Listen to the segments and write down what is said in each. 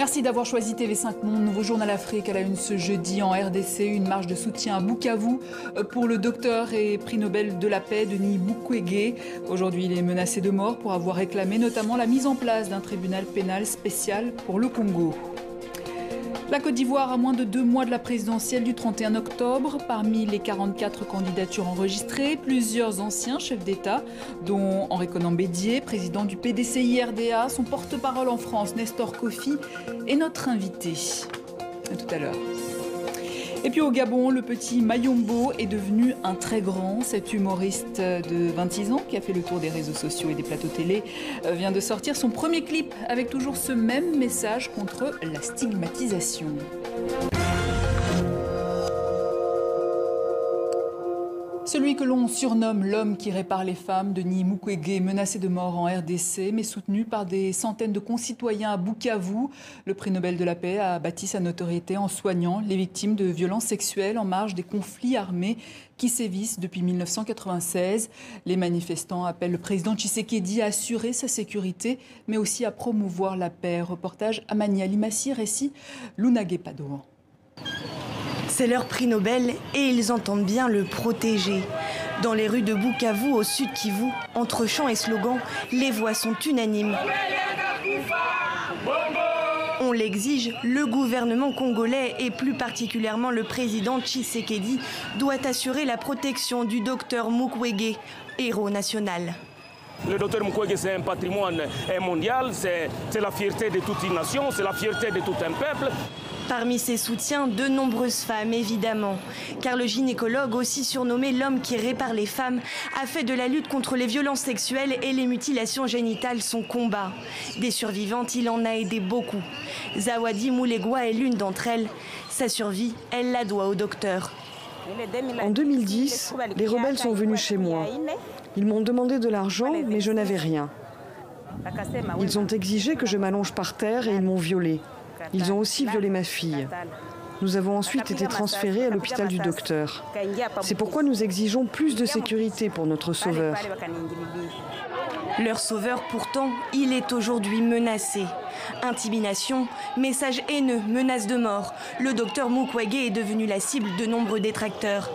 Merci d'avoir choisi TV5 Monde, nouveau journal Afrique à la une ce jeudi en RDC, une marche de soutien à Bukavu euh, pour le docteur et prix Nobel de la paix Denis Mukwege. Aujourd'hui, il est menacé de mort pour avoir réclamé notamment la mise en place d'un tribunal pénal spécial pour le Congo. La Côte d'Ivoire a moins de deux mois de la présidentielle du 31 octobre. Parmi les 44 candidatures enregistrées, plusieurs anciens chefs d'État, dont Henri Conan Bédier, président du PDCI-RDA, son porte-parole en France, Nestor Kofi, est notre invité. À tout à l'heure. Et puis au Gabon, le petit Mayombo est devenu un très grand. Cet humoriste de 26 ans qui a fait le tour des réseaux sociaux et des plateaux télé euh, vient de sortir son premier clip avec toujours ce même message contre la stigmatisation. Celui que l'on surnomme l'homme qui répare les femmes, Denis Mukwege, menacé de mort en RDC, mais soutenu par des centaines de concitoyens à Bukavu. Le prix Nobel de la paix a bâti sa notoriété en soignant les victimes de violences sexuelles en marge des conflits armés qui sévissent depuis 1996. Les manifestants appellent le président Tshisekedi à assurer sa sécurité, mais aussi à promouvoir la paix. Reportage Amania Limassi, récit Luna Guepado. C'est leur prix Nobel et ils entendent bien le protéger. Dans les rues de Bukavu, au sud Kivu, entre chants et slogans, les voix sont unanimes. On l'exige, le gouvernement congolais et plus particulièrement le président Tshisekedi doit assurer la protection du docteur Mukwege, héros national. Le docteur Mukwege, c'est un patrimoine mondial, c'est la fierté de toute une nation, c'est la fierté de tout un peuple. Parmi ses soutiens, de nombreuses femmes, évidemment. Car le gynécologue, aussi surnommé l'homme qui répare les femmes, a fait de la lutte contre les violences sexuelles et les mutilations génitales son combat. Des survivantes, il en a aidé beaucoup. Zawadi Moulegwa est l'une d'entre elles. Sa survie, elle la doit au docteur. En 2010, les rebelles sont venus chez moi. Ils m'ont demandé de l'argent, mais je n'avais rien. Ils ont exigé que je m'allonge par terre et ils m'ont violée. Ils ont aussi violé ma fille. Nous avons ensuite été transférés à l'hôpital du docteur. C'est pourquoi nous exigeons plus de sécurité pour notre sauveur. Leur sauveur, pourtant, il est aujourd'hui menacé. Intimidation, message haineux, menace de mort. Le docteur Mukwege est devenu la cible de nombreux détracteurs.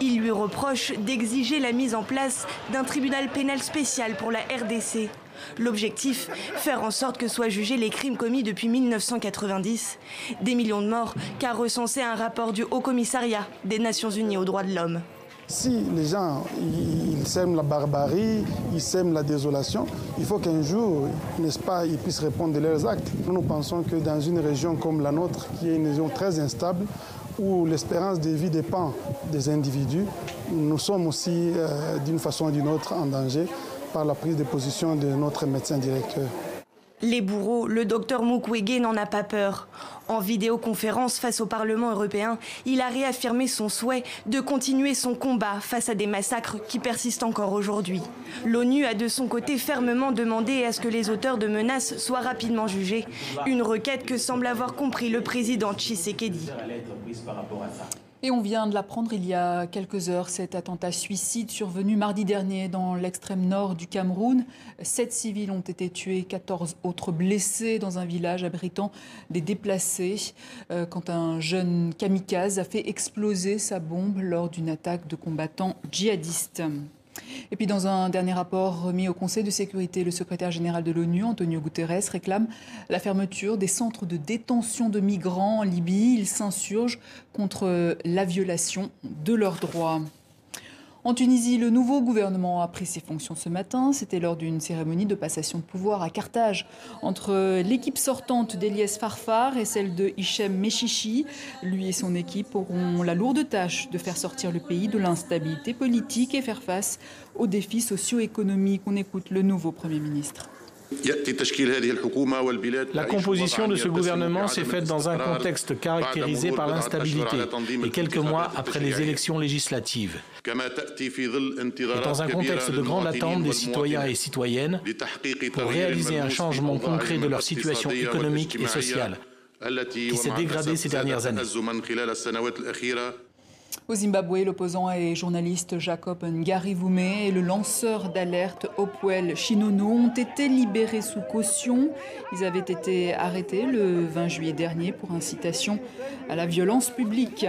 Il lui reproche d'exiger la mise en place d'un tribunal pénal spécial pour la RDC. L'objectif, faire en sorte que soient jugés les crimes commis depuis 1990. Des millions de morts, qu'a recensé un rapport du Haut Commissariat des Nations Unies aux droits de l'homme. Si les gens ils sèment la barbarie, ils sèment la désolation, il faut qu'un jour, n'est-ce pas, ils puissent répondre de leurs actes. Nous, nous pensons que dans une région comme la nôtre, qui est une région très instable, où l'espérance de vie dépend des individus, nous sommes aussi, euh, d'une façon ou d'une autre, en danger par la prise de position de notre médecin directeur. Les bourreaux, le docteur Mukwege n'en a pas peur. En vidéoconférence face au Parlement européen, il a réaffirmé son souhait de continuer son combat face à des massacres qui persistent encore aujourd'hui. L'ONU a de son côté fermement demandé à ce que les auteurs de menaces soient rapidement jugés, une requête que semble avoir compris le président Tshisekedi. Et on vient de l'apprendre il y a quelques heures, cet attentat suicide survenu mardi dernier dans l'extrême nord du Cameroun. Sept civils ont été tués, 14 autres blessés dans un village abritant des déplacés euh, quand un jeune kamikaze a fait exploser sa bombe lors d'une attaque de combattants djihadistes. Et puis dans un dernier rapport remis au Conseil de sécurité, le secrétaire général de l'ONU, Antonio Guterres, réclame la fermeture des centres de détention de migrants en Libye. Il s'insurge contre la violation de leurs droits. En Tunisie, le nouveau gouvernement a pris ses fonctions ce matin. C'était lors d'une cérémonie de passation de pouvoir à Carthage entre l'équipe sortante d'Eliès Farfar et celle de Hichem Mechichi. Lui et son équipe auront la lourde tâche de faire sortir le pays de l'instabilité politique et faire face aux défis socio-économiques. On écoute le nouveau Premier ministre. La composition de ce gouvernement s'est faite dans un contexte caractérisé par l'instabilité et quelques mois après les élections législatives. Et dans un contexte de grande attente des citoyens et citoyennes pour réaliser un changement concret de leur situation économique et sociale qui s'est dégradée ces dernières années. Au Zimbabwe, l'opposant et journaliste Jacob Ngarivume et le lanceur d'alerte Hopewell Shinono ont été libérés sous caution. Ils avaient été arrêtés le 20 juillet dernier pour incitation à la violence publique.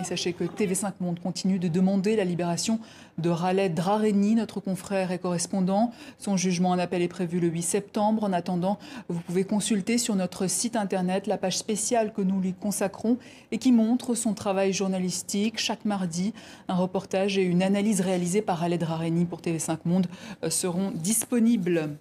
Et sachez que TV5 Monde continue de demander la libération de Raleigh Drareni, notre confrère et correspondant. Son jugement en appel est prévu le 8 septembre. En attendant, vous pouvez consulter sur notre site internet la page spéciale que nous lui consacrons et qui montre son travail journalistique. Chaque mardi, un reportage et une analyse réalisée par Raleigh Drareni pour TV5 Monde euh, seront disponibles.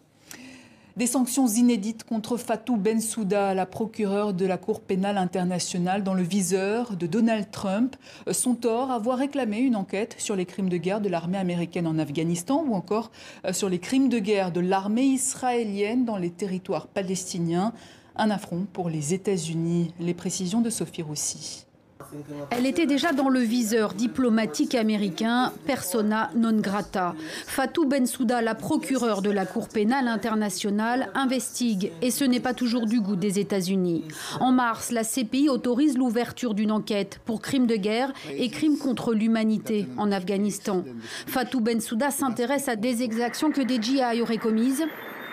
Des sanctions inédites contre Fatou Bensouda, la procureure de la Cour pénale internationale, dans le viseur de Donald Trump. Son tort, avoir réclamé une enquête sur les crimes de guerre de l'armée américaine en Afghanistan ou encore euh, sur les crimes de guerre de l'armée israélienne dans les territoires palestiniens. Un affront pour les États-Unis. Les précisions de Sophie Roussy. Elle était déjà dans le viseur diplomatique américain persona non grata. Fatou Bensouda, la procureure de la Cour pénale internationale, investigue et ce n'est pas toujours du goût des États-Unis. En mars, la CPI autorise l'ouverture d'une enquête pour crimes de guerre et crimes contre l'humanité en Afghanistan. Fatou Bensouda s'intéresse à des exactions que des GI auraient commises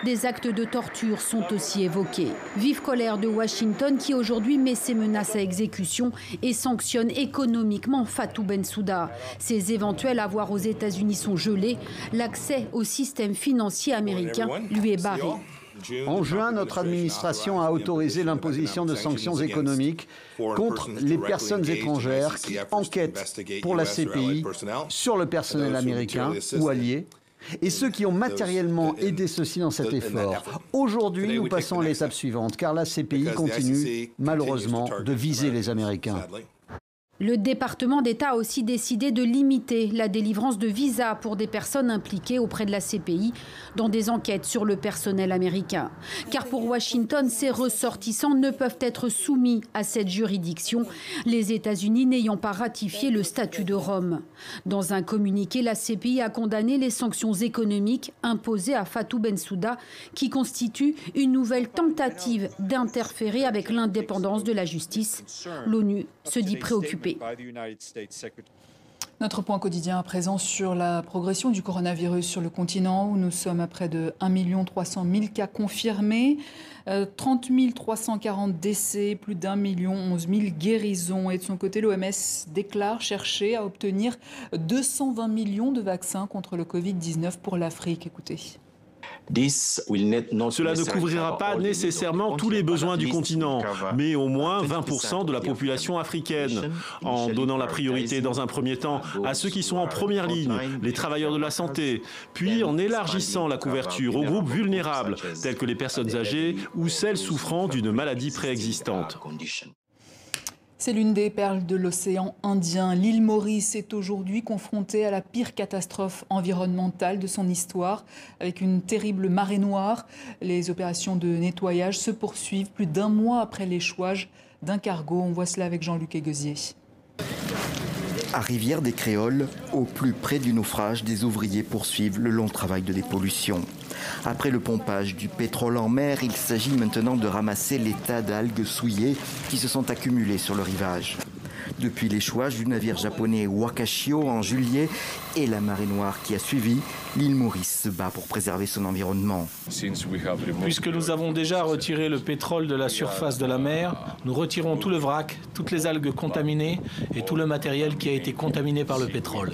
des actes de torture sont aussi évoqués. Vive colère de Washington qui aujourd'hui met ses menaces à exécution et sanctionne économiquement Fatou Bensouda. Ses éventuels avoirs aux États-Unis sont gelés. L'accès au système financier américain lui est barré. En juin, notre administration a autorisé l'imposition de sanctions économiques contre les personnes étrangères qui enquêtent pour la CPI sur le personnel américain ou allié et ceux qui ont matériellement aidé ceux-ci dans cet effort. Aujourd'hui, nous passons à l'étape suivante, car la CPI continue malheureusement de viser les Américains. Le département d'État a aussi décidé de limiter la délivrance de visas pour des personnes impliquées auprès de la CPI dans des enquêtes sur le personnel américain. Car pour Washington, ces ressortissants ne peuvent être soumis à cette juridiction, les États-Unis n'ayant pas ratifié le statut de Rome. Dans un communiqué, la CPI a condamné les sanctions économiques imposées à Fatou Bensouda, qui constituent une nouvelle tentative d'interférer avec l'indépendance de la justice. L'ONU se dit préoccupée notre point quotidien à présent sur la progression du coronavirus sur le continent où nous sommes à près de 1 300 000 cas confirmés, 30 euh, 340 décès, plus d'un million 11 000 guérisons. Et de son côté, l'OMS déclare chercher à obtenir 220 millions de vaccins contre le Covid-19 pour l'Afrique. Écoutez. Cela ne couvrira pas nécessairement tous les besoins du continent, mais au moins 20% de la population africaine, en donnant la priorité dans un premier temps à ceux qui sont en première ligne, les travailleurs de la santé, puis en élargissant la couverture aux groupes vulnérables, tels que les personnes âgées ou celles souffrant d'une maladie préexistante. C'est l'une des perles de l'océan Indien. L'île Maurice est aujourd'hui confrontée à la pire catastrophe environnementale de son histoire, avec une terrible marée noire. Les opérations de nettoyage se poursuivent plus d'un mois après l'échouage d'un cargo. On voit cela avec Jean-Luc Eguesier. À Rivière des Créoles, au plus près du naufrage, des ouvriers poursuivent le long travail de dépollution. Après le pompage du pétrole en mer, il s'agit maintenant de ramasser les tas d'algues souillées qui se sont accumulées sur le rivage. Depuis l'échouage du navire japonais Wakashio en juillet et la marée noire qui a suivi, l'île Maurice se bat pour préserver son environnement. Puisque nous avons déjà retiré le pétrole de la surface de la mer, nous retirons tout le vrac, toutes les algues contaminées et tout le matériel qui a été contaminé par le pétrole.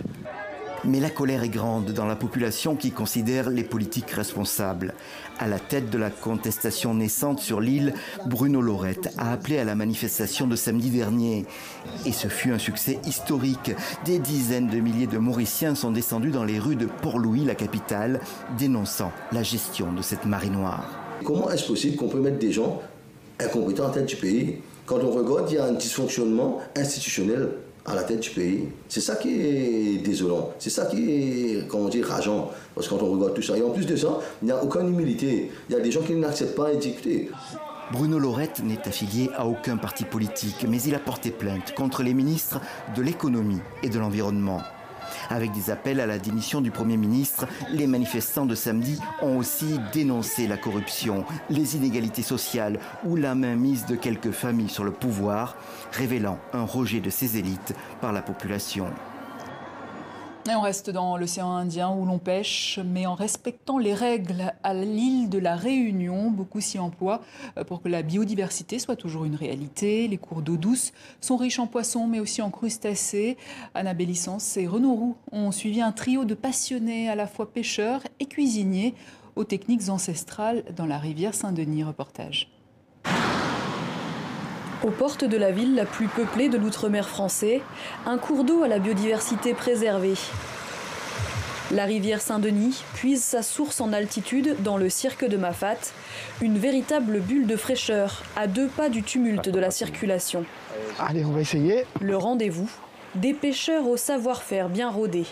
Mais la colère est grande dans la population qui considère les politiques responsables. À la tête de la contestation naissante sur l'île, Bruno Lorette a appelé à la manifestation de samedi dernier. Et ce fut un succès historique. Des dizaines de milliers de Mauriciens sont descendus dans les rues de Port-Louis, la capitale, dénonçant la gestion de cette marée noire. Comment est-ce possible qu'on peut mettre des gens incompétents en tête du pays? Quand on regarde, il y a un dysfonctionnement institutionnel à la tête du pays. C'est ça qui est désolant. C'est ça qui est, comment dire, rageant. Parce que quand on regarde tout ça, et en plus de ça, il n'y a aucune humilité. Il y a des gens qui n'acceptent pas d'écouter. Bruno Lorette n'est affilié à aucun parti politique, mais il a porté plainte contre les ministres de l'économie et de l'environnement. Avec des appels à la démission du Premier ministre, les manifestants de samedi ont aussi dénoncé la corruption, les inégalités sociales ou la mainmise de quelques familles sur le pouvoir, révélant un rejet de ces élites par la population. On reste dans l'océan Indien où l'on pêche, mais en respectant les règles à l'île de la Réunion. Beaucoup s'y emploient euh, pour que la biodiversité soit toujours une réalité. Les cours d'eau douce sont riches en poissons, mais aussi en crustacés. Anna Bélissance et Renaud Roux ont suivi un trio de passionnés à la fois pêcheurs et cuisiniers aux techniques ancestrales dans la rivière Saint-Denis. Reportage. Aux portes de la ville la plus peuplée de l'outre-mer français, un cours d'eau à la biodiversité préservée. La rivière Saint-Denis puise sa source en altitude dans le cirque de Mafat, une véritable bulle de fraîcheur à deux pas du tumulte de la circulation. Allez, on va essayer. Le rendez-vous, des pêcheurs au savoir-faire bien rodé.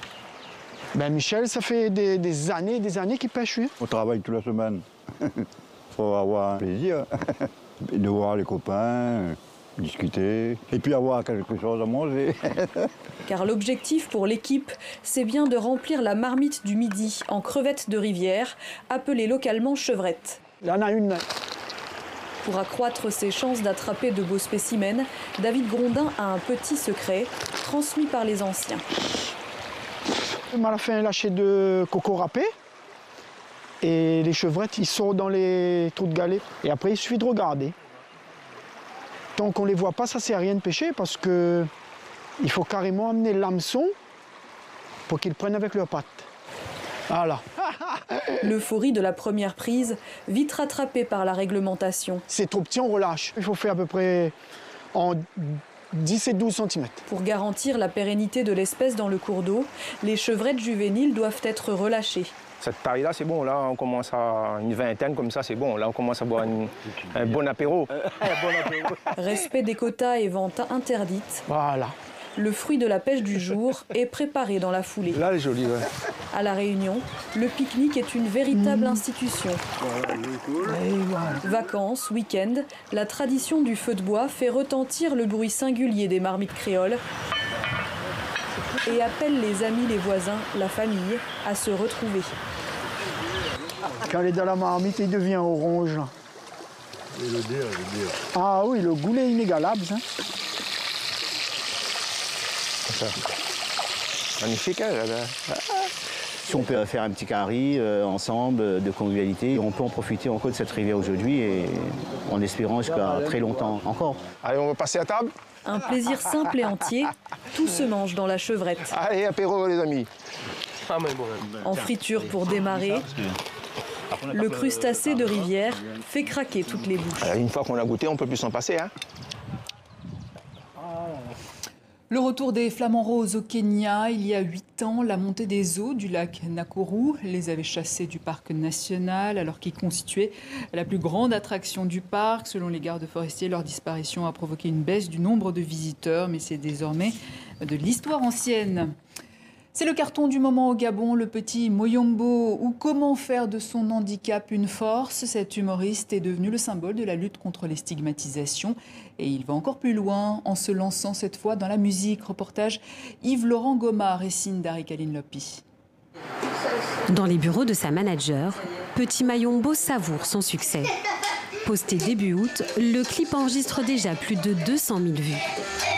Ben Michel, ça fait des, années et des années qu'il pêche. On travaille toute la semaine. faut avoir un plaisir de voir les copains, discuter et puis avoir quelque chose à manger. Car l'objectif pour l'équipe, c'est bien de remplir la marmite du midi en crevettes de rivière, appelée localement chevrette. Il y en a une. Pour accroître ses chances d'attraper de beaux spécimens, David Grondin a un petit secret transmis par les anciens. Il m'a fait un lâcher de coco râpé. Et les chevrettes, ils sont dans les trous de galets. Et après, il suffit de regarder. Tant qu'on ne les voit pas, ça ne sert à rien de pêcher parce que il faut carrément amener l'hameçon pour qu'ils prennent avec leurs pattes. Voilà. L'euphorie de la première prise, vite rattrapée par la réglementation. C'est trop petit, on relâche. Il faut faire à peu près en 10 et 12 cm. Pour garantir la pérennité de l'espèce dans le cours d'eau, les chevrettes juvéniles doivent être relâchées. Cette taille-là, c'est bon. Là, on commence à une vingtaine comme ça, c'est bon. Là, on commence à boire un bon apéro. Respect des quotas et vente interdite. Voilà. Le fruit de la pêche du jour est préparé dans la foulée. Là, elle est jolie, ouais. À La Réunion, le pique-nique est une véritable institution. Vacances, week-end, la tradition du feu de bois fait retentir le bruit singulier des marmites créoles et appelle les amis, les voisins, la famille à se retrouver. Quand elle est dans la marmite, il devient orange. Et le dé, le Ah oui, le goulet inégalable. Hein. Magnifique, hein, Si on peut faire un petit carry euh, ensemble de convivialité, on peut en profiter encore de cette rivière aujourd'hui et en espérant jusqu'à très longtemps encore. Allez, on va passer à table Un plaisir simple et entier, tout se mange dans la chevrette. Allez, apéro les amis. En friture pour démarrer, le crustacé de rivière fait craquer toutes les bouches. Une fois qu'on a goûté, on peut plus s'en passer. Hein le retour des flamants roses au Kenya, il y a huit ans, la montée des eaux du lac Nakuru les avait chassés du parc national alors qu'ils constituaient la plus grande attraction du parc. Selon les gardes forestiers, leur disparition a provoqué une baisse du nombre de visiteurs, mais c'est désormais de l'histoire ancienne. C'est le carton du moment au Gabon, le petit Moyombo, ou comment faire de son handicap une force. Cet humoriste est devenu le symbole de la lutte contre les stigmatisations et il va encore plus loin en se lançant cette fois dans la musique. Reportage Yves-Laurent Gomard et Cindy Kaline Lopi. Dans les bureaux de sa manager, Petit Mayombo savoure son succès. Posté début août, le clip enregistre déjà plus de 200 000 vues.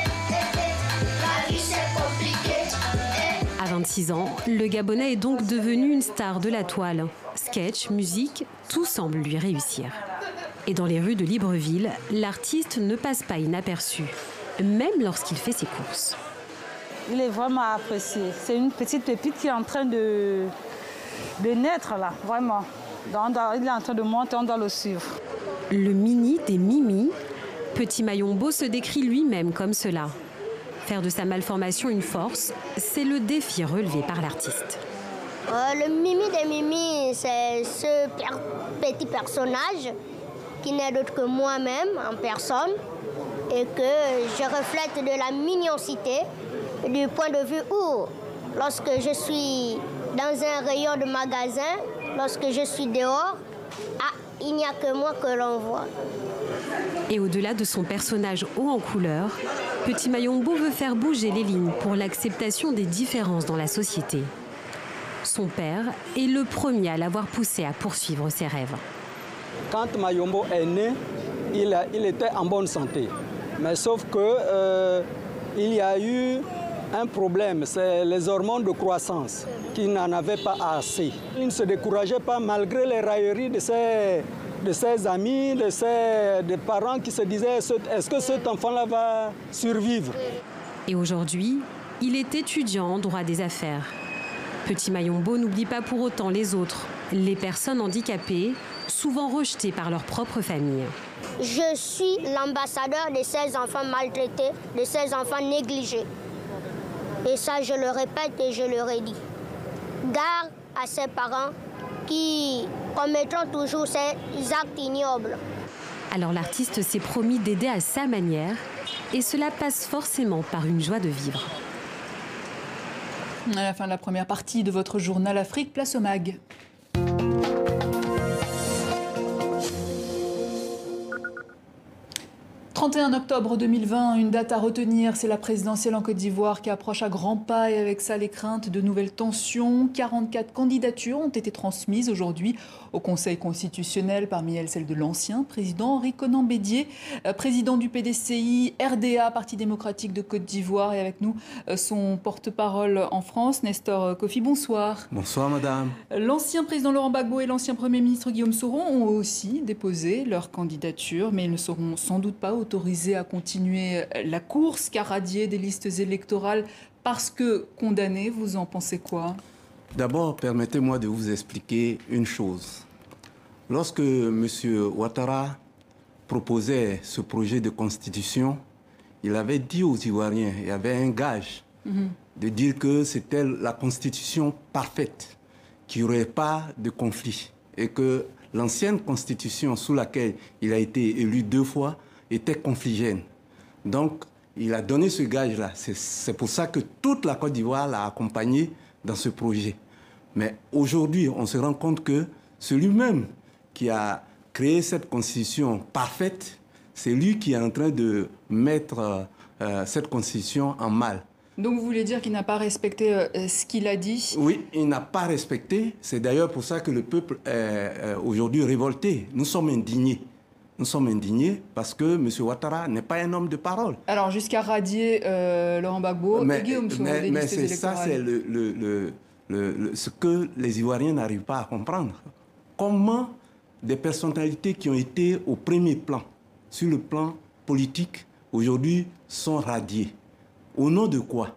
26 ans, le Gabonais est donc devenu une star de la toile. Sketch, musique, tout semble lui réussir. Et dans les rues de Libreville, l'artiste ne passe pas inaperçu, même lorsqu'il fait ses courses. Il est vraiment apprécié. C'est une petite pépite qui est en train de, de naître là, vraiment. il est en train de monter, on doit le suivre. Le mini des Mimi, Petit Mayombo se décrit lui-même comme cela. Faire de sa malformation une force, c'est le défi relevé par l'artiste. Euh, le Mimi des Mimi, c'est ce petit personnage qui n'est d'autre que moi-même en personne et que je reflète de la mignoncité du point de vue où, lorsque je suis dans un rayon de magasin, lorsque je suis dehors, ah, il n'y a que moi que l'on voit. Et au-delà de son personnage haut en couleur, Petit Mayombo veut faire bouger les lignes pour l'acceptation des différences dans la société. Son père est le premier à l'avoir poussé à poursuivre ses rêves. Quand Mayombo est né, il, était en bonne santé. Mais sauf que euh, il y a eu un problème, c'est les hormones de croissance qui n'en avaient pas assez. Il ne se décourageait pas malgré les railleries de ses, de ses amis, de ses des parents qui se disaient est-ce que cet enfant-là va survivre? Et aujourd'hui, il est étudiant en droit des affaires. Petit Mayombo n'oublie pas pour autant les autres, les personnes handicapées, souvent rejetées par leur propre famille. Je suis l'ambassadeur de ces enfants maltraités, de ces enfants négligés. Et ça, je le répète et je le redis. Garde à ces parents qui commettront toujours ces actes ignobles. Alors l'artiste s'est promis d'aider à sa manière et cela passe forcément par une joie de vivre. À la fin de la première partie de votre journal Afrique, place au MAG. 31 octobre 2020, une date à retenir, c'est la présidentielle en Côte d'Ivoire qui approche à grands pas et avec ça les craintes de nouvelles tensions. 44 candidatures ont été transmises aujourd'hui au Conseil constitutionnel, parmi elles celle de l'ancien président Henri Conan Bédier, euh, président du PDCI, RDA, Parti démocratique de Côte d'Ivoire, et avec nous euh, son porte-parole en France, Nestor Kofi. Bonsoir. Bonsoir madame. L'ancien président Laurent Gbagbo et l'ancien Premier ministre Guillaume Sauron ont aussi déposé leur candidature, mais ils ne seront sans doute pas autorisés autorisé à continuer la course, qu'à radier des listes électorales parce que condamné, vous en pensez quoi? D'abord, permettez-moi de vous expliquer une chose. Lorsque M. Ouattara proposait ce projet de constitution, il avait dit aux Ivoiriens, il y avait un gage mhm. de dire que c'était la constitution parfaite, qu'il n'y aurait pas de conflit et que l'ancienne constitution sous laquelle il a été élu deux fois était confligène. Donc, il a donné ce gage-là. C'est pour ça que toute la Côte d'Ivoire l'a accompagné dans ce projet. Mais aujourd'hui, on se rend compte que celui-même qui a créé cette constitution parfaite, c'est lui qui est en train de mettre euh, cette constitution en mal. Donc vous voulez dire qu'il n'a pas respecté euh, ce qu'il a dit? Oui, il n'a pas respecté. C'est d'ailleurs pour ça que le peuple est euh, aujourd'hui révolté. Nous sommes indignés nous sommes indignés parce que M. Ouattara n'est pas un homme de parole. Alors, jusqu'à radier euh, Laurent Gbagbo mais, et Guillaume Mais, mais c'est ça, c'est le, ce que les Ivoiriens n'arrivent pas à comprendre. Comment des personnalités qui ont été au premier plan, sur le plan politique, aujourd'hui sont radiées? Au nom de quoi?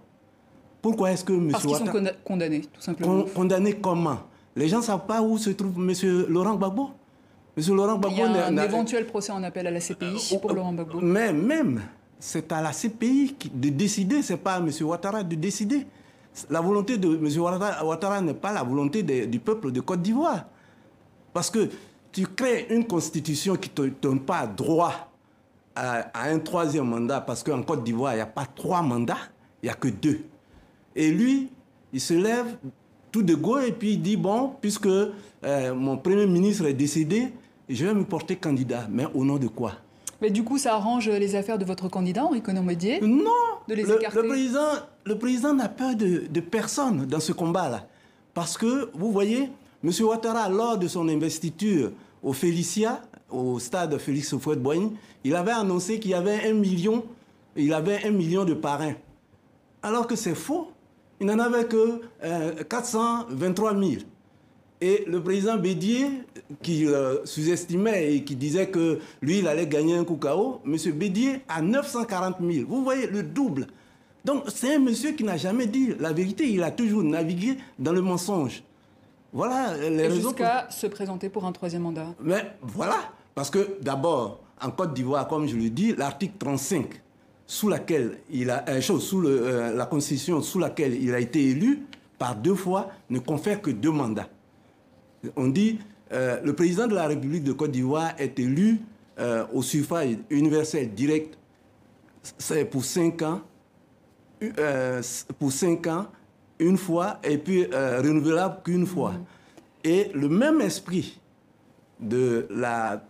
Pourquoi est-ce que M. Parce qu'ils sont condamnés, tout simplement. condamnés comment? Les gens ne savent pas où se trouve M. Laurent Gbagbo? Monsieur Laurent Gbagbo... Il y a un éventuel procès en appel à la CPI pour Laurent Gbagbo. Mais même, c'est à la CPI de décider, ce n'est pas à M. Ouattara de décider. La volonté de M. Ouattara n'est pas la volonté du peuple de Côte d'Ivoire. Parce que tu crées une constitution qui ne te donne pas droit à, un troisième mandat, parce qu'en Côte d'Ivoire, il n'y a pas trois mandats, il n'y a que deux. Et lui, il se lève tout de go et puis il dit, bon, puisque euh, mon Premier ministre est décédé, je vais me porter candidat. Mais au nom de quoi? Mais du coup, ça arrange les affaires de votre candidat, Henri Médier Non De les le, écarter le président, le président n'a peur de, de, personne dans ce combat-là. Parce que, vous voyez, M. Ouattara, lors de son investiture au Félicia, au stade Félix Houphouët-Boigny, il avait annoncé qu'il y avait un million, il avait un million de parrains. Alors que c'est faux. Il n'en avait que 423 euh, 000. Et le président Bédier, qui euh, sous-estimait et qui disait que lui, il allait gagner un coup KO, M. Bédier a 940 000. Vous voyez le double. Donc c'est un monsieur qui n'a jamais dit la vérité, il a toujours navigué dans le mensonge. Voilà les raisons. Jusqu'à se présenter pour un troisième mandat. Mais voilà, parce que d'abord, en Côte d'Ivoire, comme je le dis, l'article 35, sous laquelle il a, euh, chose, sous le, euh, la constitution sous laquelle il a été élu par deux fois, ne confère que deux mandats on dit euh, le président de la République de Côte d'Ivoire est élu euh, au suffrage universel direct c'est pour cinq ans, euh, pour cinq ans, une fois, et puis renouvelable qu'une fois. Mm-hmm. Et le même esprit de la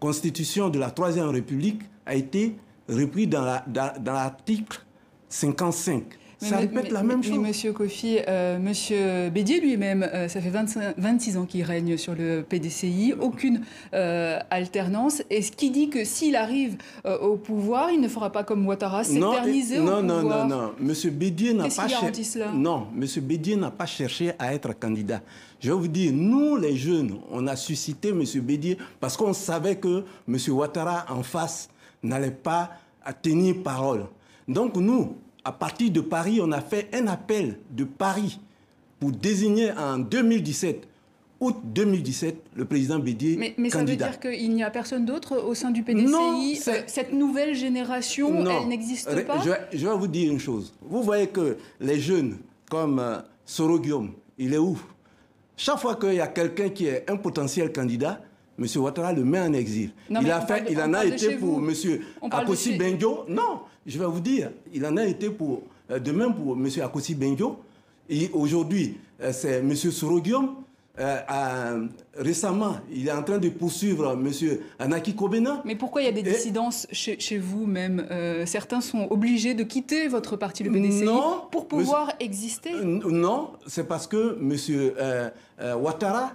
constitution de la Troisième République a été repris dans l'article 55 ça répète la même chose. Mais Monsieur Kofi, euh, Monsieur Bédier lui-même, euh, ça fait 26 ans qu'il règne sur le PDCI, aucune euh, alternance. Et ce qui dit que s'il arrive au pouvoir, il ne fera pas comme Ouattara, s'éterniser au non, pouvoir. Non, non, non, Monsieur Bédier n'a pas cherché. Non, Monsieur Bédier n'a pas cherché à être candidat. Je vais vous dire, nous les jeunes, on a suscité Monsieur Bédier parce qu'on savait que Monsieur Ouattara en face n'allait pas tenir parole. Donc nous, à partir de Paris, on a fait un appel de Paris pour désigner en 2017 août 2017, le président Bédier mais, mais ça veut dire qu'il n'y a personne d'autre au sein du PDCI non, euh, Cette nouvelle génération, elle n'existe pas? je vais, vous dire une chose. Vous voyez que les jeunes, comme euh, Soro Guillaume, il est où Chaque fois qu'il y a quelqu'un qui est un potentiel candidat, M. Ouattara le met en exil. il, a fait, il en a été pour M. Akossi Benjo. Non, je vais vous dire, il en a été pour, euh, de même pour M. Akossi Benjo. Et aujourd'hui, euh, c'est M. Sorogium. Euh, récemment, il est en train de poursuivre M. Anaki Kobena. Mais pourquoi il y a des dissidences chez, vous même Certains sont obligés de quitter votre parti, le PDCI, pour pouvoir exister? Non, c'est parce que M. Ouattara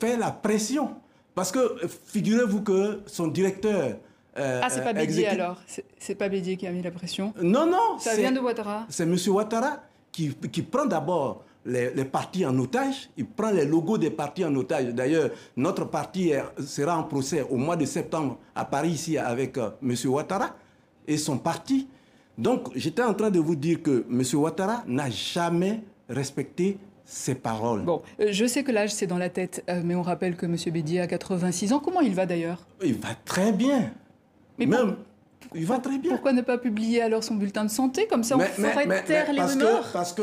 fait la pression. Parce que figurez-vous que son directeur euh, ah, c'est pas Bédier alors C'est pas Bédier qui a mis la pression Non, non. Ça vient de Ouattara C'est M. Ouattara qui, qui prend d'abord les, partis en otage, il prend les logos des partis en otage. D'ailleurs, notre parti sera en procès au mois de septembre à Paris, ici, avec euh, M. Ouattara et son parti. Donc, j'étais en train de vous dire que M. Ouattara n'a jamais respecté ses paroles. Bon, euh, je sais que l'âge, c'est dans la tête, mais on rappelle que M. Bédier a 86 ans. Comment il va d'ailleurs? Il va très bien. Mais même, il va très bien. Pourquoi ne pas publier alors son bulletin de santé? Comme ça, on ferait taire les parce rumeurs. Que, parce que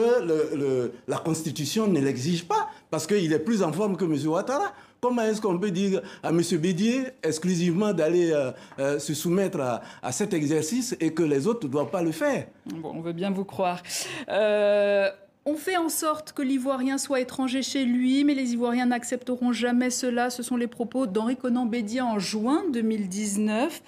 le, la Constitution ne l'exige pas. Parce qu'il est plus en forme que M. Ouattara. Comment est-ce qu'on peut dire à M. Bédier exclusivement d'aller euh, euh, se soumettre à, cet exercice et que les autres ne doivent pas le faire? Bon, on veut bien vous croire. Euh, on fait en sorte que l'Ivoirien soit étranger chez lui, mais les Ivoiriens n'accepteront jamais cela. Ce sont les propos d'Henri Conan Bédier en juin 2019.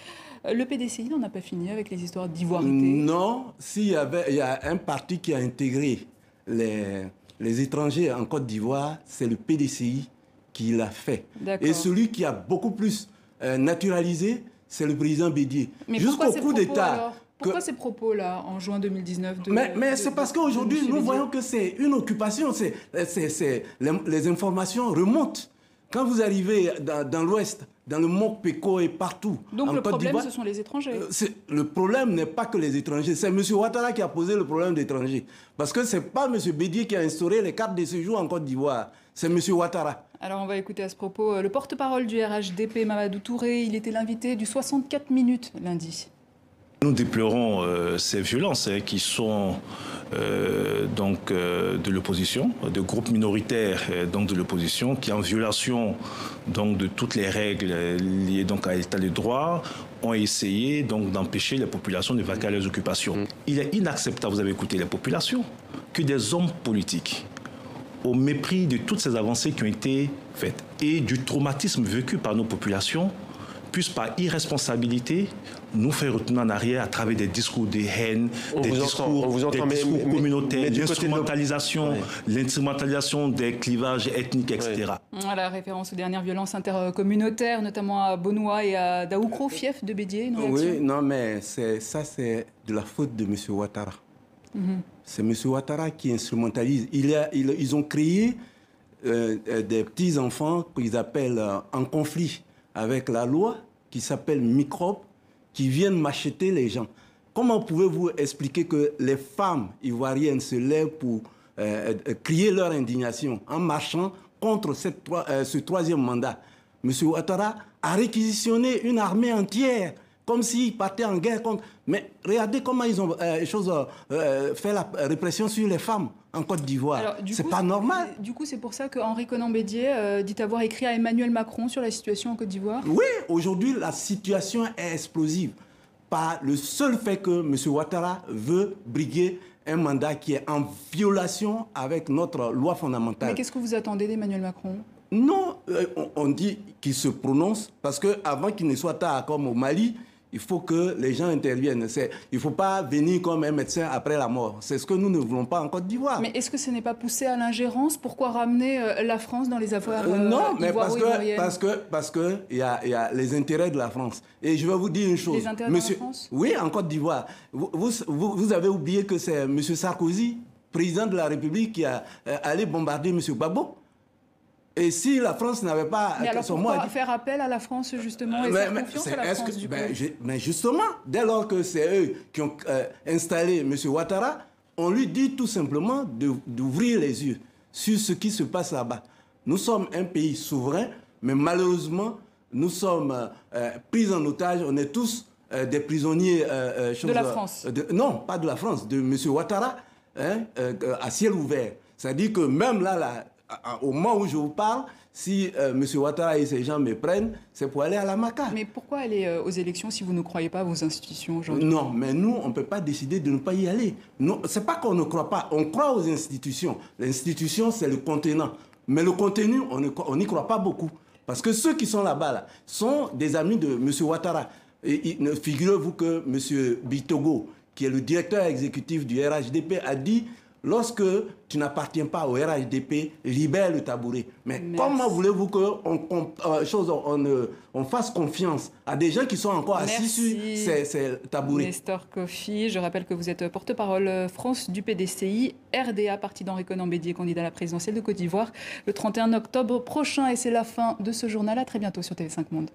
Euh, le PDCI n'en a pas fini avec les histoires d'ivoirité? Non, s'il y, avait, il y a un parti qui a intégré les, les étrangers en Côte d'Ivoire, c'est le PDCI qui l'a fait. Et celui qui a beaucoup plus euh, naturalisé, c'est le président Bédier. Jusqu'au coup d'État. Pourquoi ces propos-là, en juin 2019 Mais, mais c'est parce qu'aujourd'hui, nous voyons que c'est une occupation. C'est, les, les, informations remontent. Quand vous arrivez dans, dans l'Ouest, dans le Mokpeko et partout. Donc le problème, ce sont les étrangers. Euh, le problème n'est pas que les étrangers. C'est M. Ouattara qui a posé le problème des étrangers. Parce que ce n'est pas M. Bédier qui a instauré les cartes de séjour en Côte d'Ivoire. C'est M. Ouattara. Alors on va écouter à ce propos euh, le porte-parole du RHDP, Mamadou Touré. Il était l'invité du 64 minutes lundi. Nous déplorons euh, ces violences hein, qui sont euh, donc euh, de l'opposition, de groupes minoritaires donc de l'opposition, qui en violation donc de toutes les règles liées donc à l'état de droit ont essayé donc d'empêcher les populations de vaquer à leurs occupations. Mm. Il est inacceptable, vous avez écouté les populations, que des hommes politiques, au mépris de toutes ces avancées qui ont été faites et du traumatisme vécu par nos populations, puissent par irresponsabilité nous faire retourner en arrière à travers des discours de haine, des, discours, des discours communautaires, l'instrumentalisation, l'instrumentalisation des clivages ethniques, etc. Voilà, référence aux dernières violences intercommunautaires, notamment à Benoît et à Daoukro, fief de Bédier. oui, non, mais ça, c'est de la faute de M. Ouattara. Mhm. C'est M. Ouattara qui instrumentalise. Il a, ils ont créé euh, euh, des petits-enfants qu'ils appellent euh, en conflit avec la loi, qui s'appelle microbe qui viennent m'acheter les gens. Comment pouvez-vous expliquer que les femmes ivoiriennes se lèvent pour euh, euh, crier leur indignation en marchant contre euh, ce troisième mandat? M. Ouattara a réquisitionné une armée entière comme s'ils partaient en guerre contre... Mais regardez comment ils ont fait la répression sur les femmes en Côte d'Ivoire. C'est pas normal. Du coup, c'est pour ça que Henri Conan Bédier dit avoir écrit à Emmanuel Macron sur la situation en Côte d'Ivoire Oui, aujourd'hui, la situation est explosive par le seul fait que M. Ouattara veut briguer un mandat qui est en violation avec notre loi fondamentale. Mais qu'est-ce que vous attendez d'Emmanuel Macron? Non, euh, on dit qu'il se prononce parce qu'avant qu'il ne soit tard comme au Mali, il faut que les gens interviennent. Il ne faut pas venir comme un médecin après la mort. C'est ce que nous ne voulons pas en Côte d'Ivoire. Mais est-ce que ce n'est pas poussé à l'ingérence? Pourquoi ramener euh, la France dans les affaires euh, Non, mais parce que, parce que parce que il y a, y a, les intérêts de la France. Et je vais vous dire une chose. Les intérêts Monsieur, de la France? Oui, en Côte d'Ivoire. Vous, vous, vous, avez oublié que c'est M. Sarkozy, président de la République, qui a euh, allé bombarder M. Gbagbo. Et si la France n'avait pas mais alors pourquoi faire appel à la France justement et faire confiance à la France du ben, Mais justement, dès lors que c'est eux qui ont euh, installé M. Ouattara, on lui dit tout simplement d'ouvrir les yeux sur ce qui se passe là-bas. Nous sommes un pays souverain, mais malheureusement, nous sommes euh, pris en otage. On est tous euh, des prisonniers. de la France Non, pas de la France, de M. Ouattara, hein, à ciel ouvert. C'est-à-dire que même là, là au moment où je vous parle, si euh, M. Ouattara et ces gens me prennent, c'est pour aller à la Maca. Mais pourquoi aller euh, aux élections si vous ne croyez pas à vos institutions aujourd'hui? Non, mais nous, on ne peut pas décider de ne pas y aller. Ce n'est pas qu'on ne croit pas, on croit aux institutions. L'institution, c'est le contenant. Mais le contenu, on n'y croit pas beaucoup. Parce que ceux qui sont là-bas là, sont des amis de M. Ouattara. Et, figurez-vous que M. Bitogo, qui est le directeur exécutif du RHDP, a dit Lorsque tu n'appartiens pas au RHDP, libère le tabouret. Mais comment voulez-vous qu'on on, euh, on, fasse confiance à des gens qui sont encore assis sur ces, tabourets? Nestor Kofi, je rappelle que vous êtes porte-parole euh, France du PDCI, RDA, parti d'Henri Conan Bédier, candidat à la présidentielle de Côte d'Ivoire, le 31 octobre prochain. Et c'est la fin de ce journal. À très bientôt sur TV5 Monde.